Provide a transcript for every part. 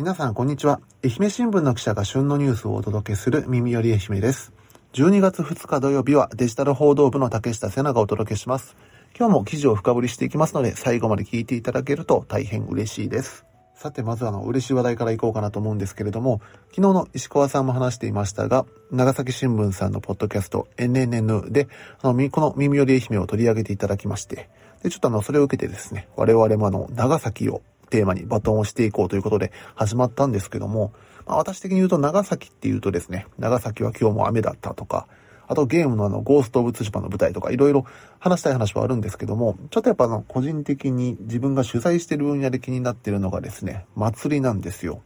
皆さんこんにちは。愛媛新聞の記者が旬のニュースをお届けする耳より愛媛です。12月2日土曜日はデジタル報道部の竹下瀬名がお届けします。今日も記事を深掘りしていきますので、最後まで聞いていただけると大変嬉しいです。さて、まずあの、嬉しい話題からいこうかなと思うんですけれども、昨日の石川さんも話していましたが、長崎新聞さんのポッドキャスト NNN で、あの、この耳より愛媛を取り上げていただきまして、で、ちょっとあの、それを受けてですね、我々もあの、長崎をテーマにバトンをしていこうということで始まったんですけども、まあ、私的に言うと長崎っていうとですね、長崎は今日も雨だったとか、あとゲームのあの、ゴースト・オブ・ツシパの舞台とかいろいろ話したい話はあるんですけども、ちょっとやっぱあの、個人的に自分が取材してる分野で気になってるのがですね、祭りなんですよ。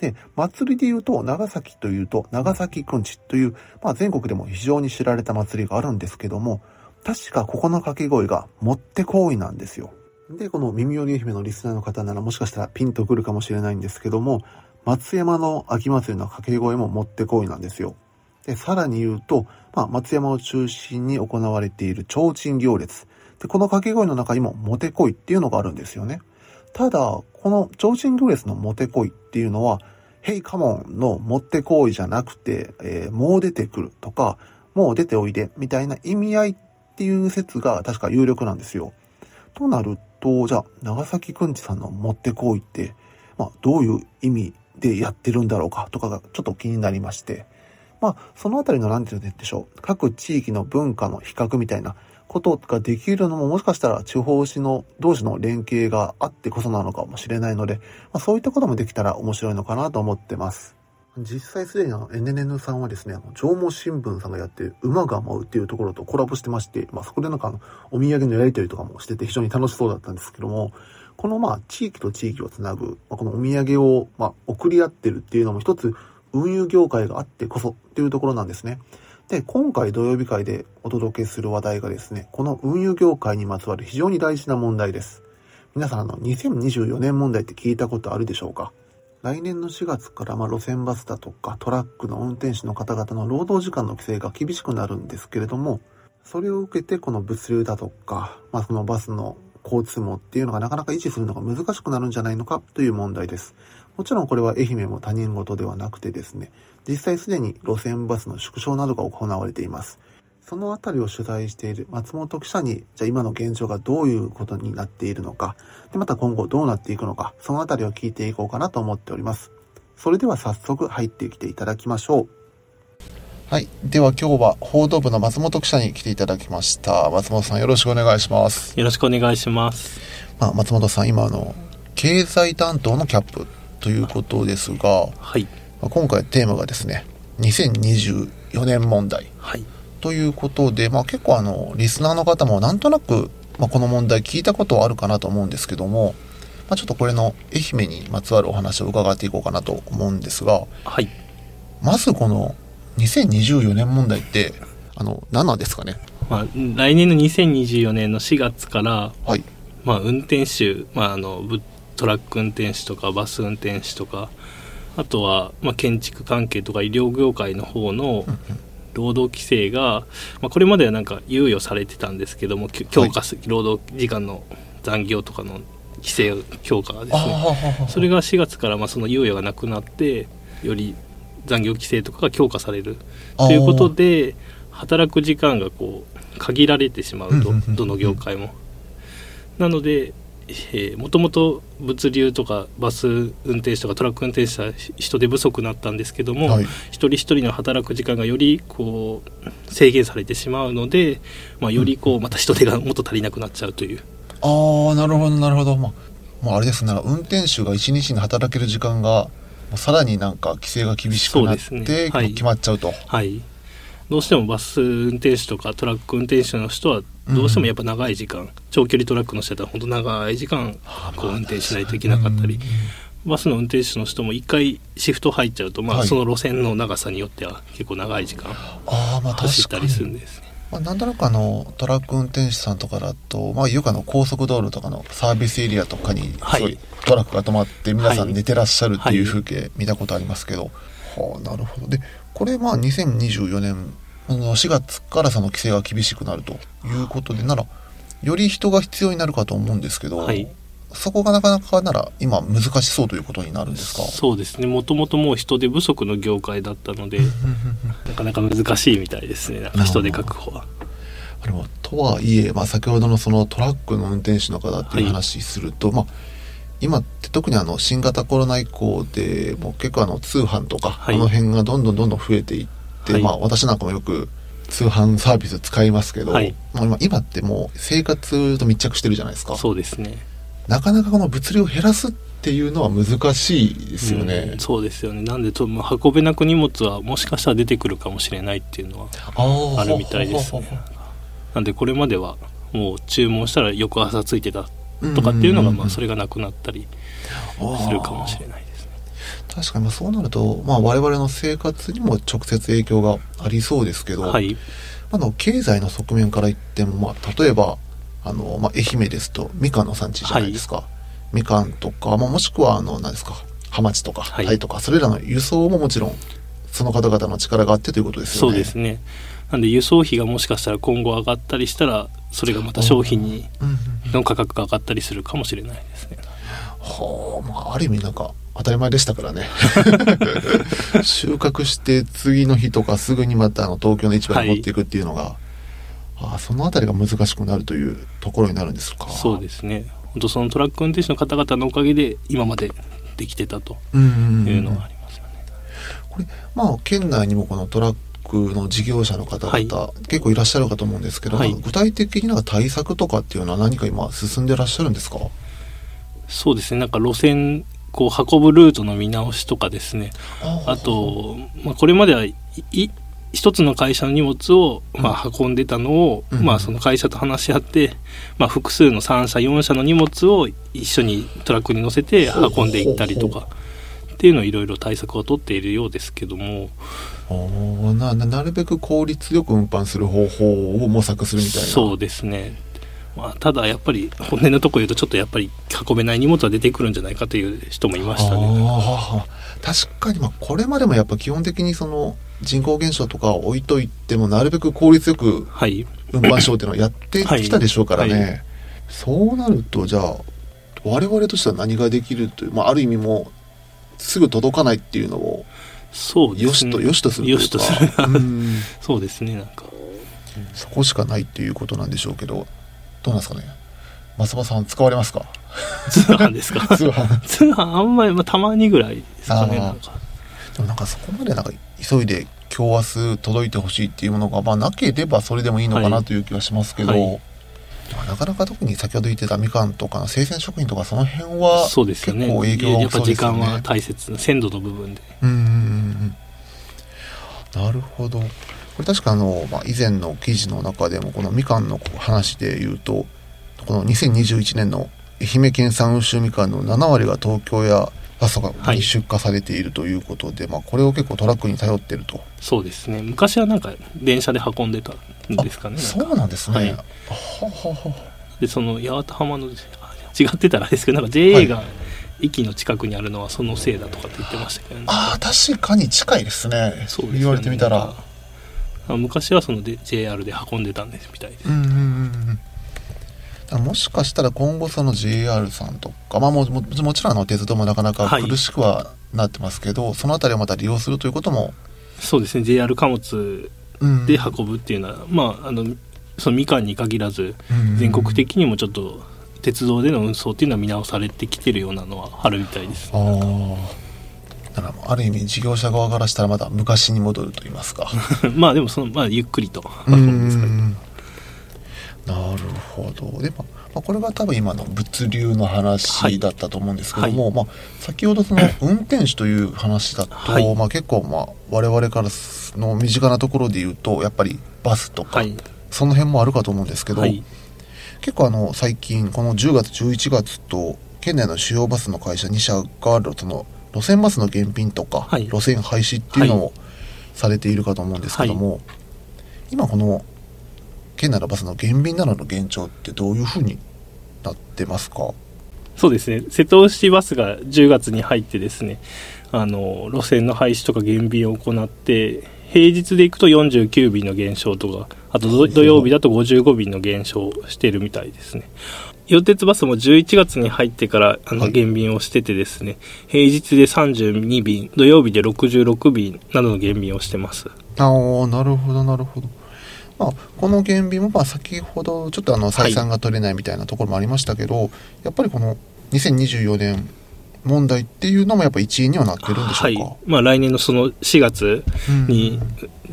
で、祭りで言うと、長崎というと、長崎くんちという、まあ全国でも非常に知られた祭りがあるんですけども、確かここの掛け声が、もってこいなんですよ。で、この耳より愛媛のリスナーの方ならもしかしたらピンとくるかもしれないんですけども、松山の秋祭りの掛け声ももってこいなんですよ。で、さらに言うと、まあ、松山を中心に行われている提灯行列。で、この掛け声の中にももてこいっていうのがあるんですよね。ただ、この提灯行列のもてこいっていうのは、ヘイカモンのもってこいじゃなくて、えー、もう出てくるとか、もう出ておいでみたいな意味合いっていう説が確か有力なんですよ。となると、じゃあ、長崎くんちさんの持ってこいって、まあ、どういう意味でやってるんだろうかとかがちょっと気になりまして、まあ、そのあたりの何て言うんでしょう、各地域の文化の比較みたいなことができるのももしかしたら地方紙の同士の連携があってこそなのかもしれないので、まあ、そういったこともできたら面白いのかなと思ってます。実際すでにあの NNN さんはですね、あの上毛新聞さんがやってる馬が舞うっていうところとコラボしてまして、まあそこでなんかあのお土産のやりとりとかもしてて非常に楽しそうだったんですけども、このまあ地域と地域をつなぐ、まあ、このお土産をまあ送り合ってるっていうのも一つ運輸業界があってこそっていうところなんですね。で、今回土曜日会でお届けする話題がですね、この運輸業界にまつわる非常に大事な問題です。皆さんあの2024年問題って聞いたことあるでしょうか？来年の4月からま路線バスだとかトラックの運転手の方々の労働時間の規制が厳しくなるんですけれども、それを受けてこの物流だとか、まあ、そのバスの交通網っていうのがなかなか維持するのが難しくなるんじゃないのかという問題です。もちろんこれは愛媛も他人事ではなくてですね、実際すでに路線バスの縮小などが行われています。そのあたりを取材している松本記者に、じゃあ今の現状がどういうことになっているのか、で、また今後どうなっていくのか、そのあたりを聞いていこうかなと思っております。それでは早速入ってきていただきましょう。はい。では今日は報道部の松本記者に来ていただきました。松本さんよろしくお願いします。よろしくお願いします。まあ、松本さん、今あの、経済担当のキャップということですが、はい。まあ今回テーマがですね、2024年問題。はい。ということで、まあ、結構あのリスナーの方もなんとなく、まあ、この問題聞いたことはあるかなと思うんですけども、まあ、ちょっとこれの愛媛にまつわるお話を伺っていこうかなと思うんですがはい。まずこの2024年問題ってあの何なんですかね？まあ、来年の2024年の4月から、はい。まあ、運転手、まあ、あの、ぶトラック運転手とか、バス運転手とか、あとは、まあ、建築関係とか医療業界の方の労働規制が、まあ、これまではなんか猶予されてたんですけども、き強化す、労働時間の残業とかの規制強化がですね、あそれが4月からまあその猶予がなくなってより残業規制とかが強化される。ということで働く時間がこう限られてしまうとどの業界も。なのでもともと物流とかバス運転手とかトラック運転手は人手不足になったんですけども、はい。一人一人の働く時間がよりこう制限されてしまうので、まあ、よりこうまた人手がもっと足りなくなっちゃうという。ああなるほどなるほど。まあもうあれですね。運転手が一日に働ける時間がさらになんか規制が厳しくなって、ね。はい。決まっちゃうと。はい、どうしてもバス運転手とかトラック運転手の人はどうしてもやっぱ長い時間、長距離トラックの人だったら本当長い時間こう運転しないといけなかったり、バスの運転手の人も一回シフト入っちゃうと、まあ、はい。その路線の長さによっては結構長い時間走ったりするんですね。まあ、なんとなくあのトラック運転手さんとかだと、まあ、よくあの高速道路とかのサービスエリアとかにすはい。ごいトラックが止まって皆さはい。ん寝てらっしゃるっていうはい。風景見たことありますけど、はあなるほど。でこれまあ2024年あの4月からその規制が厳しくなるということでならより人が必要になるかと思うんですけど、はい。そこがなかなかなら今難しそうということになるんですか？そうですね。もともともう人手不足の業界だったのでなかなか難しいみたいですね。人手確保は。とはいえ、まあ、先ほどのそのトラックの運転手の方っていう話すると、はい、まあ今って特にあの新型コロナ以降でもう結構あの通販とか、はい、あの辺がどんどんどんどん増えていって、はい、まあ私なんかもよく通販サービス使いますけど、はい、まあ、今ってもう生活と密着してるじゃないですか。そうですね。なかなかこの物流を減らすっていうのは難しいですよね、うん、そうですよね。なんでと運べなく荷物はもしかしたら出てくるかもしれないっていうのはあるみたいですね。なんでこれまではもう注文したら翌朝ついてたとかっていうのがまあそれがなくなったりするかもしれないですね。確かにそうなると、まあ、我々の生活にも直接影響がありそうですけど、はい、あの経済の側面から言っても、まあ、例えばあの、まあ、愛媛ですとみかんの産地じゃないですか、はい、みかんとか、まあ、もしくはあの何ですかハマチとかタイとか、それらの輸送ももちろんその方々の力があってということですよね。そうですねなんで輸送費がもしかしたら今後上がったりしたらそれがまた商品にの価格が上がったりするかもしれないですね。はあ、まあ、ある意味なんか当たり前でしたからね。収穫して次の日とかすぐにまたあの東京の市場に持っていくっていうのが、はい、あその辺りが難しくなるというところになるんですか。そうですね。本当そのトラック運転手の方々のおかげで今までできてたというのはありますよね。これまあ県内にもこのトラックの事業者の方々、はい、結構いらっしゃるかと思うんですけど、はい、具体的な対策とかっていうのは何か今進んでらっしゃるんですか？そうですね。なんか路線こう運ぶルートの見直しとかですね。あと、まあ、これまではい一つの会社の荷物を、まあ、運んでたのを、うん、まあ、その会社と話し合って、まあ、複数の3社4社の荷物を一緒にトラックに乗せて運んでいったりとか。っていうのをいろいろ対策を取っているようですけどもななるべく効率よく運搬する方法を模索するみたいな。そうですね。まあ、ただやっぱり本音のとこ言うとちょっとやっぱり運べない荷物は出てくるんじゃないかという人もいましたね。確かにまあこれまでもやっぱ基本的にその人口減少とか置いといてもなるべく効率よく運搬しようっていうのをやってきたでしょうからね。はい。はい、そうなるとじゃあ我々としては何ができるという、まあ、ある意味もすぐ届かないっていうのをそうよしとよしとするというか。そうですねなんか。そこしかないっていうことなんでしょうけどどうなんですかね。松葉さん使われますか？通販ですか？通販。通販あんまり、まあ、たまにぐらいですかねなんか。でもなんかそこまでなんか急いで今日明日届いてほしいっていうものが、まあ、なければそれでもいいのかなという気はしますけど、はいはいなかなか特に先ほど言ってたみかんとかの生鮮食品とかその辺はそうですよね。結構影響がねやっぱ時間は大切鮮度の部分で。うんうんうん。なるほど。これ確かあの、まあ、以前の記事の中でもこのみかんの話で言うとこの2021年の愛媛県産温州みかんの7割が東京や阿蘇に出荷されているということで、はい、まあ、これを結構トラックに頼ってると。そうですね。昔はなんか電車で運んでたんですかねそうなんですね、はい、ははでその八幡浜の違ってたらですけどなんか JA が駅の近くにあるのはそのせいだとかって言ってましたけどね、ああ確かに近いですね。そう、ね、言われてみたら。昔はその JR で運んでたんですみたいです、うんうんうんもしかしたら今後その JR さんとか、まあ、もももちろんあの鉄道もなかなか苦しくはなってますけど、はい、その辺りをまた利用するということもそうですね。JR 貨物で運ぶっていうのは、うん、まああのそのみかんに限らず全国的にもちょっと鉄道での運送っていうのは見直されてきてるようなのはあるみたいです、ね、だからある意味事業者側からしたらまだ昔に戻ると言いますか。まあでもその、まあ、ゆっくりと運ですかねなるほど。でも、まあ、これが多分今の物流の話だったと思うんですけども、はい、まあ、先ほどその 運転手という話だと、はい、まあ、結構まあ我々からの身近なところで言うとやっぱりバスとか、はい、その辺もあるかと思うんですけど、結構あの最近この10月11月と県内の主要バスの会社2社がその路線バスの減便とか、路線廃止っていうのをされているかと思うんですけども、今この県内のバスの減便などの現状ってどういうふうになってますか？そうですね。瀬戸内バスが10月に入ってですねあの路線の廃止とか減便を行って平日で行くと49便の減少とかあと土曜日だと55便の減少してるみたいですね。洋鉄バスも11月に入ってからあのはい。減便をしててですね、平日で32便土曜日で66便などの減便をしてます。ああなるほどなるほど、まあ、この減便もまあ先ほどちょっとあの採算が取れないみたいなところもありましたけど、やっぱりこの2024年問題っていうのもやっぱ一因にはなってるんでしょうか、はい。まあ、来年のその4月うん。に、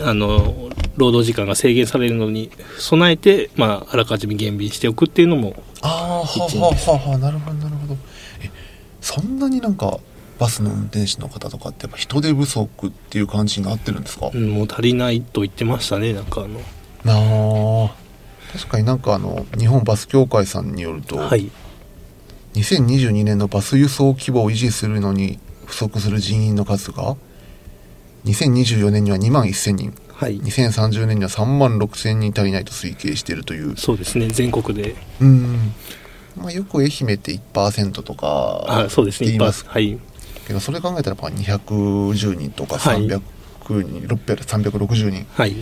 あの労働時間が制限されるのに備えて、まあ、あらかじめ減便しておくっていうのもああははあはあなるほどなるほど。えそんなになんかバスの運転手の方とかってやっぱ人手不足っていう感じになってるんですか、うんもう足りないと言ってましたねなんかあのああ確かになんかあの日本バス協会さんによると、はい。2022年のバス輸送規模を維持するのに不足する人員の数が2024年には2万1000人。はい。2030年には3万6000人足りないと推計しているという。そうですね。全国で。うん、まあ、よく愛媛って1%とかあそうですね。いっぱい言いますはい。けどそれ考えたらやっぱ210人とかはい。300人、600 360人。はい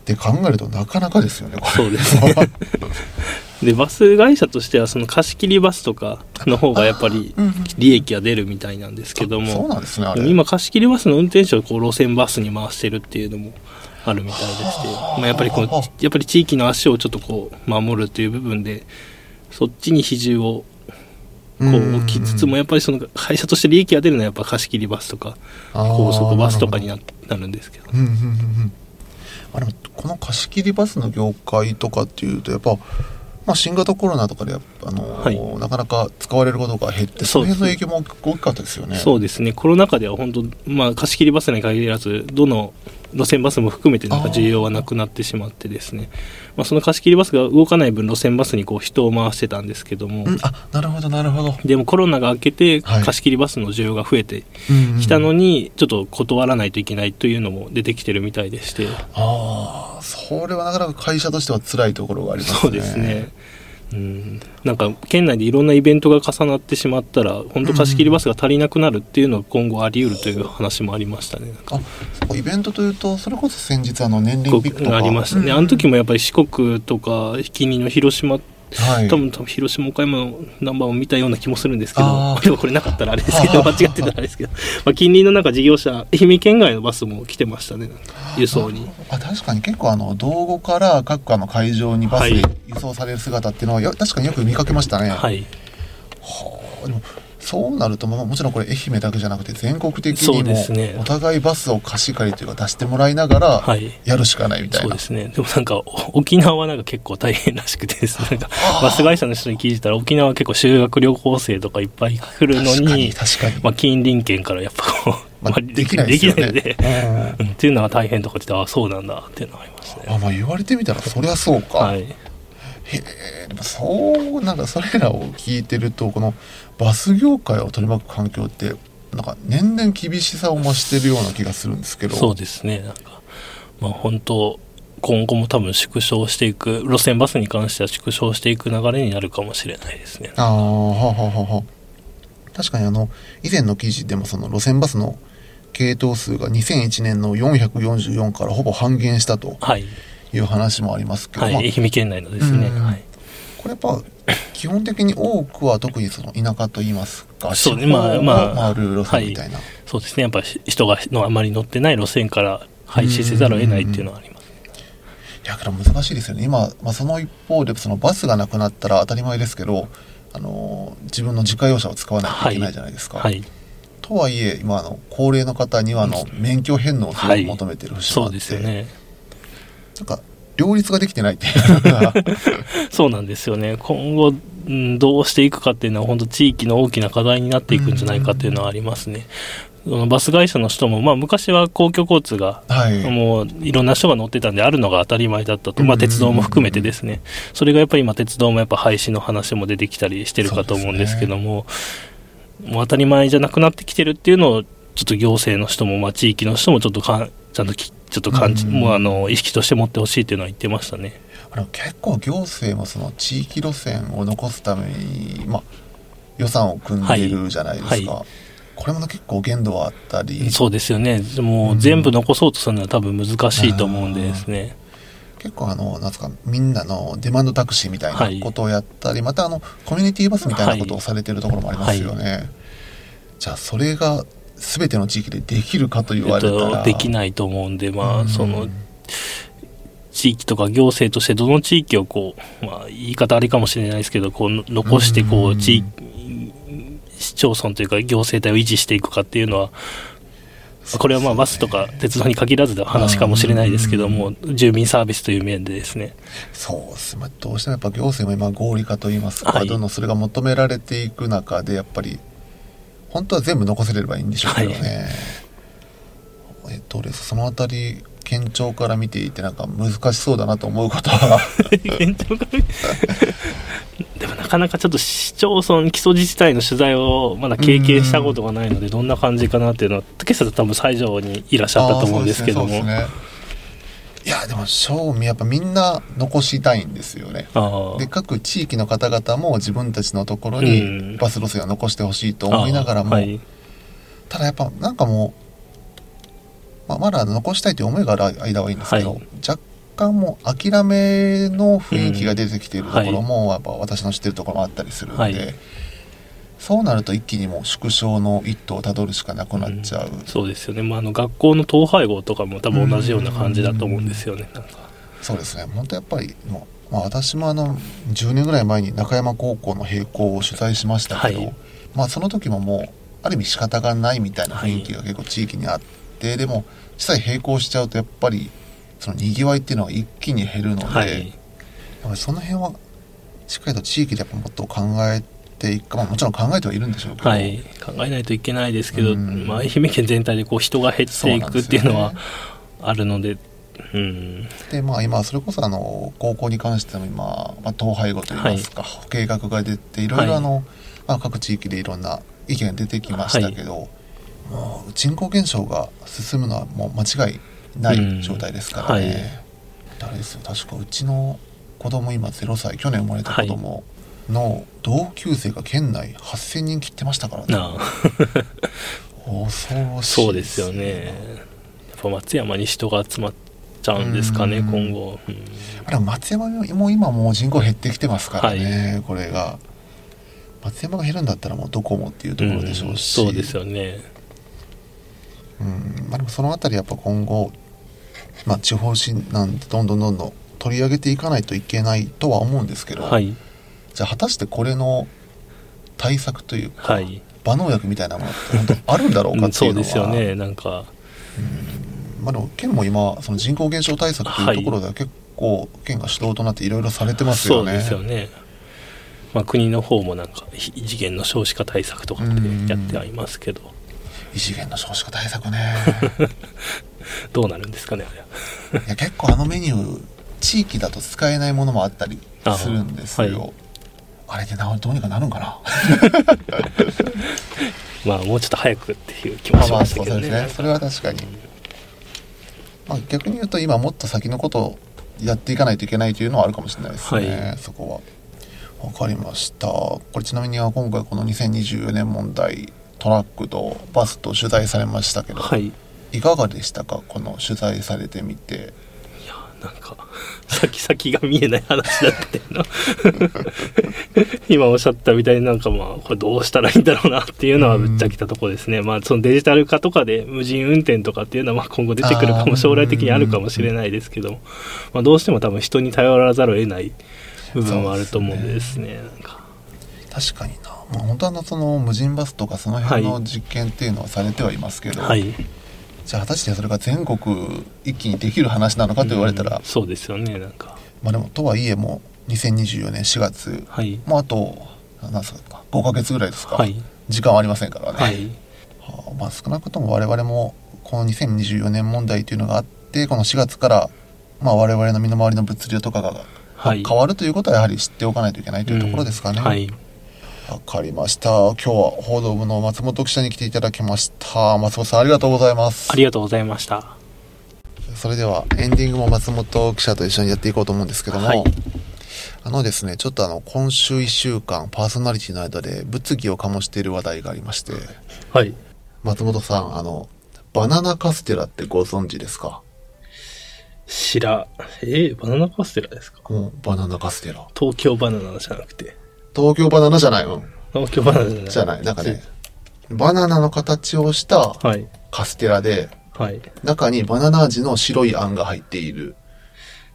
って考えるとなかなかですよね。そうですね。でバス会社としてはその貸し切りバスとかの方がやっぱり利益が出るみたいなんですけどそうもなんですね今貸し切りバスの運転手をこう路線バスに回してるっていうのもあるみたいでして、まあ、やっぱりこうやっぱり地域の足をちょっとこう守るっていう部分でそっちに比重をこう置きつつもやっぱりその会社として利益が出るのはやっぱ貸し切りバスとか高速バスとかになるんですけど。うんうんうんうんあれこの貸し切りバスの業界とかっていうとやっぱ、まあ、新型コロナとかでやっぱあの、はい。なかなか使われることが減ってその辺の影響も大きかったですよね。そうですね。コロナ禍では本当、まあ、貸し切りバスに限らずどの路線バスも含めてなんか需要はなくなってしまってですね。まあ、その貸し切りバスが動かない分路線バスにこう人を回してたんですけども、うん、あなるほどなるほど。でもコロナが明けてはい。貸し切りバスの需要が増えてきたのにちょっと断らないといけないというのも出てきてるみたいでして。ああそれはなかなか会社としては辛いところがありますね。そうですね。うん、なんか県内でいろんなイベントが重なってしまったら本当貸し切りバスが足りなくなるっていうのは今後あり得るという話もありましたね。なんか。あイベントというとそれこそ先日あの年輪ピックとか。ありましたね、あの時もやっぱり四国とか近隣の広島はい。多分多分広島岡山のナンバーを見たような気もするんですけどでもこれなかったらあれですけど間違ってたらあれですけど、まあ、近隣のなんか事業者愛媛県外のバスも来てましたね。輸送に。あ確かに結構あの道後から各あの会場にバスで輸送される姿っていうのは、よ確かによく見かけましたね、はい。はあでもそうなると、まあ、もちろんこれ愛媛だけじゃなくて全国的にもお互いバスを貸し借りというか出してもらいながらはい。やるしかないみたいな、そうですね。でもなんかお沖縄はなんか結構大変らしくてですねなんかバス会社の人に聞いたら沖縄は結構修学旅行生とかいっぱい来るのにに確かに、まあ、近隣県からやっぱこう、まあできないですよね。できないので、うん。っていうのが大変とかって言ってあそうなんだっていうのがありましたね。あまあ言われてみたらそりゃそうか、はい。へえでもそうなんかそれらを聞いてるとこのバス業界を取り巻く環境ってなんか年々厳しさを増してるような気がするんですけど。そうですね。なんかまあ本当今後も多分縮小していく路線バスに関しては縮小していく流れになるかもしれないですね。ああはあはあはあはあ確かにあの以前の記事でもその路線バスの系統数が2001年の444からほぼ半減したとはい、いう話もありますけど、はい。まあ、愛媛県内のですね、うん。はい、これやっぱ基本的に多くは特にその田舎といいますかそうねまあまあ回る路線みたいな、そうですね。やっぱり人がのあまり乗ってない路線から廃止せざるを得ないっていうのはあります。いやけど難しいですよね。今、まあ、その一方でそのバスがなくなったら当たり前ですけどあの自分の自家用車を使わないといけないじゃないですか、はい。とはいえ今あの高齢の方にはあの免許返納を求めてる節もあって、そうですよね。なんか両立ができてないって。い うそうなんですよね。今後、うん、どうしていくかっていうのは本当地域の大きな課題になっていくんじゃないかっていうのはありますね、バス会社の人も、まあ、昔は公共交通がはい。もういろんな人が乗ってたんであるのが当たり前だったと、まあ、鉄道も含めてですね。それがやっぱり今鉄道もやっぱ廃止の話も出てきたりしてるかと思うんですけどももう当たり前じゃなくなってきてるっていうのをちょっと行政の人も、まあ、地域の人もちょっとかんちゃんときちょっと感じ、うんもうあの意識として持ってほしいっていうのは言ってましたね。あの結構行政もその地域路線を残すために、まあ、予算を組んでいるじゃないですか、はいはこれも結構限度はあったり。そうですよね。もう全部残そうとするのは多分難しいと思うんでですね、結構あの、なんですか、みんなのデマンドタクシーみたいなことをやったり、またあの、コミュニティバスみたいなことをされてるところもありますよね。じゃあ、それが全ての地域でできるかと言われたら、えっと、できないと思うんで、まあ、その、地域とか行政としてどの地域をこう、まあ、言い方ありかもしれないですけど、こう、残してこう、地域、市町村というか行政体を維持していくかっていうのは、これはまあバスとか鉄道に限らずの話かもしれないですけども、住民サービスという面でですね。そうです。まあ、どうしてもやっぱ行政も今合理化といいますか、はい、どんどんそれが求められていく中で、やっぱり、本当は全部残せればいいんでしょうけどね。はい、えっと、そのあたり、県庁から見ていてなんか難しそうだなと思うことは。県庁からでもなかなかちょっと市町村基礎自治体の取材をまだ経験したことがないのでどんな感じかなっていうのは竹下さん多分西条にいらっしゃったと思うんですけども、ねね、いやでも正味やっぱみんな残したいんですよね。で各地域の方々も自分たちのところにバス路線を残してほしいと思いながらも、はい、ただやっぱなんかもうまあ、まだ残したいという思いがある間はいいんですけど、はい、若干もう諦めの雰囲気が出てきているところも、やっぱ私の知ってるところもあったりするんで、はい、そうなると一気にもう縮小の一途をたどるしかなくなっちゃう、うん、そうですよね、まあ、あの学校の統廃合とかも多分同じような感じだと思うんですよね、なんか。そうですね。本当やっぱりもう、まあ、私もあの10年ぐらい前に中山高校の閉校を取材しましたけど、はい、まあその時ももうある意味仕方がないみたいな雰囲気が結構地域にあって、でも実際並行しちゃうとやっぱりそのにぎわいっていうのは一気に減るので、はい、その辺はしっかりと地域でやっぱもっと考えていくか、まあ、もちろん考えてはいるんでしょうけど、はい、考えないといけないですけど、まあ、愛媛県全体でこう人が減っていくっていうのはあるので。うん、でまあ今それこそあの高校に関しても今、まあ、統廃合といいますか、はい、計画が出ていろいろあの、はい、まあ、各地域でいろんな意見が出てきましたけど、はい。もう人口減少が進むのはもう間違いない状態ですからね、うんはい、ですよ確かうちの子供今0歳去年生まれた子供の同級生が県内8,000人切ってましたからね。恐ろしい、そうですよね。やっぱ松山に人が集まっちゃうんですかね今後、うん、あれ松山も今もう人口減ってきてますからね、はい、これが。松山が減るんだったらもうどこもっていうところでしょうし、うん、そうですよね。うん。まあ、でもその辺りやっぱ今後、まあ、地方診断でどんどんどんどん取り上げていかないといけないとは思うんですけど、はい、じゃあ果たしてこれの対策というか、はい、場農薬みたいなものって本当あるんだろうかっていうのは。そうですよねなんか。うん。まあでも県も今その人口減少対策というところでは結構県が主導となっていろいろされてますよね、そうですよね。まあ、国の方もなんか異次元の少子化対策とかってやってはいますけど、異次元の少子化対策ね。どうなるんですかねあれいや結構あのメニュー地域だと使えないものもあったりするんですよ、はい、あれでどうにかなるんかな。まあもうちょっと早くっていう気もしますけどね,、まあ、ね。それは確かに、まあ、逆に言うと今もっと先のことをやっていかないといけないというのはあるかもしれないですね、はい、そこは。わかりました。これちなみに今回この2024年問題トラックとバスと取材されましたけど、はい、いかがでしたか？この取材されてみてなんか先 々が見えない話だったの。今おっしゃったみたいになんかまあこれどうしたらいいんだろうなっていうのはぶっちゃけたところですね、まあそのデジタル化とかで無人運転とかっていうのはまあ今後出てくるかも将来的にあるかもしれないですけども、まあ、どうしても多分人に頼らざるを得ない部分はあると思うんでですね、ね、確かにな。まあ、本当はその無人バスとかその辺の実験っていうのはされてはいますけど、はい、じゃあ果たしてそれが全国一気にできる話なのかと言われたら、うん、そうですよねなんか。まあでもとはいえもう2024年4月、はい、もうあと何ですか5か月ぐらいですか、はい、時間はありませんからね、はい。はあ、まあ、少なくとも我々もこの2024年問題というのがあってこの4月からまあ我々の身の回りの物流とかが変わるということはやはり知っておかないといけないというところですかね。うん、はいわかりました。今日は報道部の松本記者に来ていただきました。松本さんありがとうございます。ありがとうございました。それではエンディングも松本記者と一緒にやっていこうと思うんですけども、はい、あのですね、ちょっとあの、今週1週間パーソナリティの間で物議を醸している話題がありまして、はい。松本さん、あの、バナナカステラってご存知ですか？知ら、えー、バナナカステラですか？うん、バナナカステラ。東京バナナじゃなくて。東京バナナじゃない？うん。東京バナナじゃない。じゃない。なんかね、バナナの形をしたはい。カステラで、はい。中にバナナ味の白いあんが入っている。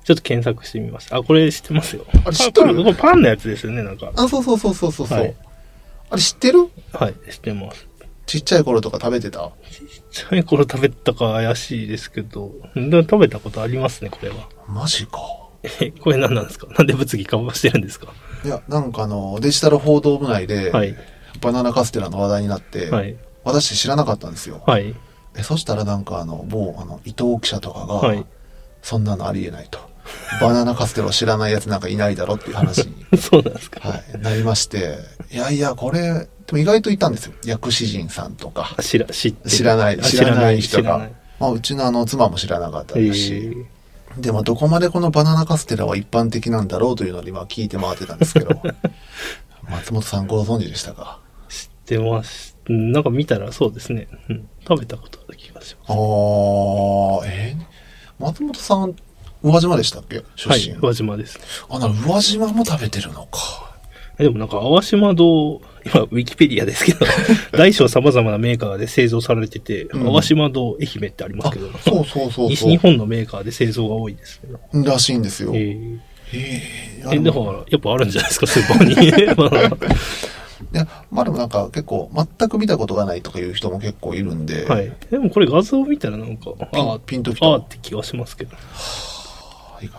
ちょっと検索してみます。あ、これ知ってますよ。あれ知ってる？パンこれパンのやつですよね、なんか。あ、そうそうそうそうそうはいあれ知ってる？はい、知ってます。ちっちゃい頃とか食べてた？ちっちゃい頃食べたか怪しいですけど、で食べたことありますね、これは。マジか。え、これ何なんですか？なんで物議かばしてるんですか？いや、なんかあの、デジタル報道部内で、はい。バナナカステラの話題になって、はい。私知らなかったんですよ。はい。えそしたらなんかあの、某あの、伊藤記者とかが、はい。そんなのありえないと。バナナカステラを知らないやつなんかいないだろっていう話に、そうなんですか。はい、なりまして、いやいや、これ、でも意外といたんですよ。薬師陣さんとかあ。知ら、知知らない、あ知らない人が。まあ、うちのあの、妻も知らなかったえですし、ーでもどこまでこのバナナカステラは一般的なんだろうというので今聞いて回ってたんですけど、松本さんご存知でしたか？知ってます。うんなんか見たらそうですね。うん。食べたことある気がしまあー、えー松本さん、宇和島でしたっけ？す。はい。出身。宇和島です。あ、なる宇和島も食べてるのか。えでもなんか、淡島堂、今、ウィキペディアですけど、大小様々なメーカーで製造されてて、うん淡島堂愛媛ってありますあけど、、そうそうそう西日そう。本のメーカーで製造が多いですね。らしいんですよ。ええー、ー、え、だから、やっぱあるんじゃないですか、スーパーに。ま あ いや、まあでもなんか結構全く見たことがないとかいう人も結構いるんで、はい。でもこれ画像見たらなんか、ピンああ、ピンときたああって気がしますけど。味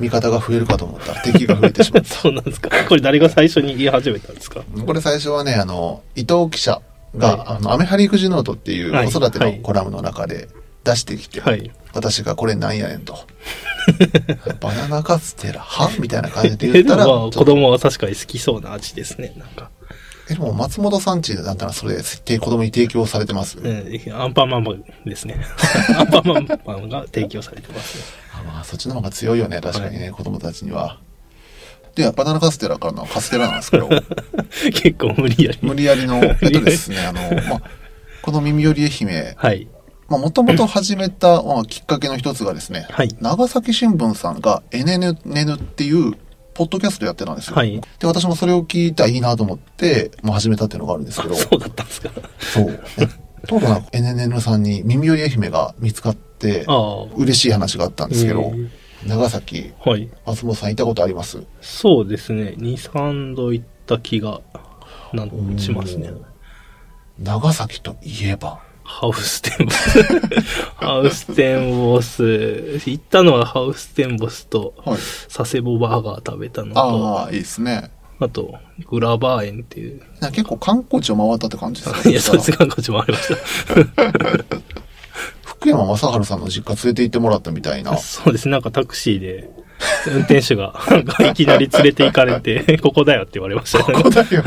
味方が増えるかと思ったら敵が増えてしまっ そうなんですか。これ誰が最初に言い始めたんですか？た。これ最初はね、あの、伊藤記者が、はいあの、アメハリ育児ノートっていうはい子育てはいのコラムの中で出してきて、はい。私がこれなんやねんと。バナナカステラはみたいな感じでえ、言ったら、子供は確かに好きそうな味ですね。なんか。え、でも松本さんちだったらそれ、て子供に提供されてます、うん、アンパンマンですね。アンパンマンマンが提供されてますね。あまあ、そっちの方が強いよね、確かにね、子供たちには。で、バナナカステラからのカステラなんですけど、結構無理やり。無理やりの、えっとですね、あの、まあ、この耳より愛媛、はい。まあ、もともと始めた、まあ、きっかけの一つがですね、はい長崎新聞さんが NNN っていう、ポッドキャストやってたんですよ。はいで、私もそれを聞いたらいいなと思って、まあ、始めたっていうのがあるんですけど、そうだったんですか。そう。えとうと NNN さんに耳より愛媛が見つかって。嬉しい話があったんですけど長崎、はい。松本さん行ったことあります？そうですね。2、3度行った気が、なんしますね。長崎といえば、ハウステンボス。ハウステンボス。行ったのはハウステンボスと、はい。佐世保バーガー食べたのと、ああ、いいですね。あと、グラバー園っていう。結構観光地を回ったって感じですか？いや、そうです。観光地もありまし 福山雅治さんの実家連れて行ってもらったみたいなた。そうです。なんかタクシーで、運転手が、なんかいきなり連れて行かれて、ここだよって言われましたね。ここだよ。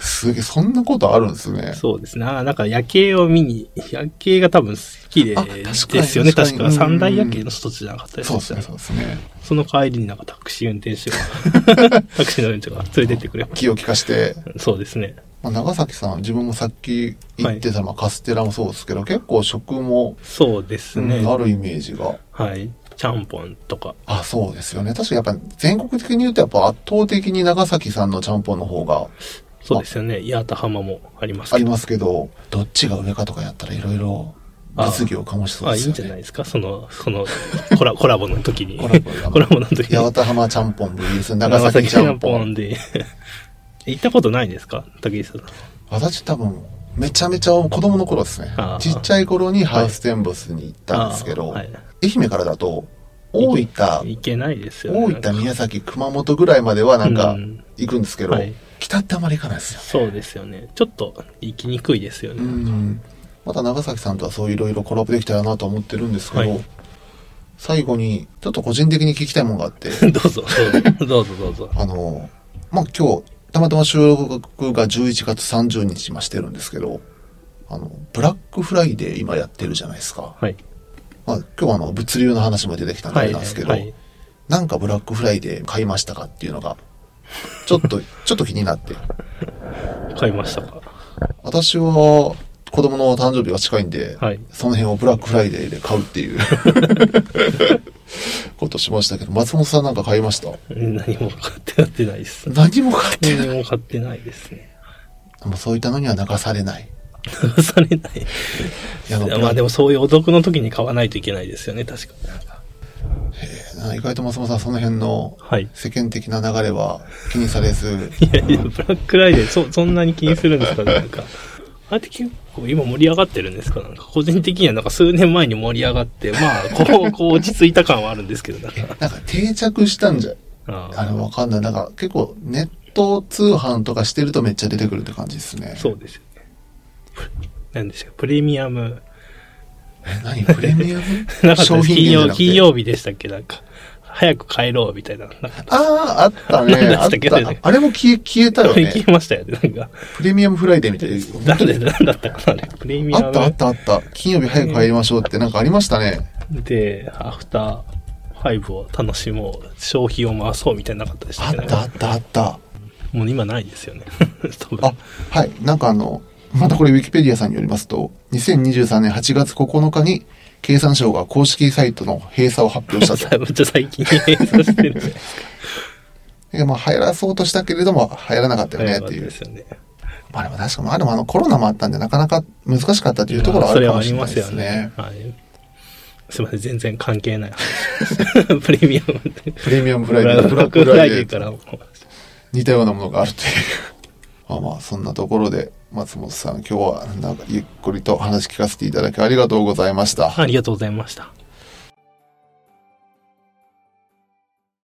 すげえ、そんなことあるんですね。そうですね。なんか夜景を見に、夜景が多分好きでですよね。確か三大夜景の一つじゃなかったですそうですね、そうですね。その帰りになんかタクシー運転手が、タクシーの運転手が連れてってくれまし気を利かして、た。そうですね。まあ、長崎さん、自分もさっき言ってた、まあ、カステラもそうですけど、結構食も、そうですね。うんあるイメージが。はい。ちゃんぽんとか。あ、そうですよね。確かにやっぱ全国的に言うとやっぱ圧倒的に長崎さんのちゃんぽんの方がそうですよね。八幡浜もあります。ありますけど、どっちが上かとかやったらいろいろ物議を醸しそうあ、いいんですよね。じゃないですか？その、その、コラ コラボの時に。コラボがコラボの時に。八幡浜ちゃんぽん VS 長崎ちゃんぽん。で。行ったことないですか？竹井さん。私多分、めちゃめちゃ子供の頃ですねちっちゃい頃にハウステンボスに行ったんですけど、はい愛媛からだと、大分、行けないですよね。大分、宮崎、熊本ぐらいまではなんかうん行くんですけど、はい北ってあまり行かないですよ。そうですよね。ちょっと行きにくいですよね。うん。また長崎さんとはそういろいろコラボできたらなと思ってるんですけど、はい最後にちょっと個人的に聞きたいものがあって、どうぞ、どうぞ、どうぞ、どうぞ。あの、まあ、今日、たまたま収録が11月30日ましてるんですけど、あの、ブラックフライデー今やってるじゃないですか。はい。まあ、今日はあの、物流の話も出てきたんでなんですけど、はい。なんかブラックフライデー買いましたかっていうのが、ちょっと、ちょっと気になって。買いましたか？私は、個子供の誕生日が近いんで、はいその辺をブラックフライデーで買うっていう ことしましたけど、松本さんなんか買いました？何も買ってやってないです。何も買ってない。何も買ってないですね。もうそういったのには流されない。流されない。いやまあでもそういうお得の時に買わないといけないですよね、確かに。意外と松本さんその辺のはい。世間的な流れは気にされず、いやいや、ブラックフライデー、そ、そんなに気にするんですかなんか。あれって結構今盛り上がってるんですか？なんか個人的にはなんか数年前に盛り上がって、まあ、こう、こう落ち着いた感はあるんですけど、なんか。なんか定着したんじゃ、ああれわかんない。なんか結構ネット通販とかしてるとめっちゃ出てくるって感じですね。そうですよね。なんでしょう、プレミアム。え、何？プレミアム？なんか商品金曜、金曜日でしたっけ？なんか。早く帰ろうみたいな。なああ、あったね。あっした。あれも消え、消えたよ消ね。えましたよね、なんか。プレミアムフライデーみたいな。なんで、なんだったかなあれ。プレミアム。あったあったあった。金曜日早く帰りましょうってなんかありましたね。で、アフターファイブを楽しもう、消費を回そうみたいななかったでしたっけ？なんかあったあったあった。もう今ないですよね。多分あ、はい。なんかあの、またこれウィキペディアさんによりますと、2023年8月9日に経産省が公式サイトの閉鎖を発表したと。めっちゃ最近閉鎖してるんで。いやまあ流行らそうとしたけれども流行らなかったよねっていうで。すよね。まあでも確かに、あでもあのコロナもあったんでなかなか難しかったというところはあるかもしれないですね。はい。すいません、全然関係ない話。プレミアムで。プレミアムフライブデー、ブラックフライデーからも。似たようなものがあるという。まあまあ、そんなところで、松本さん、今日はなんかゆっくりと話聞かせていただきありがとうございました。ありがとうございました。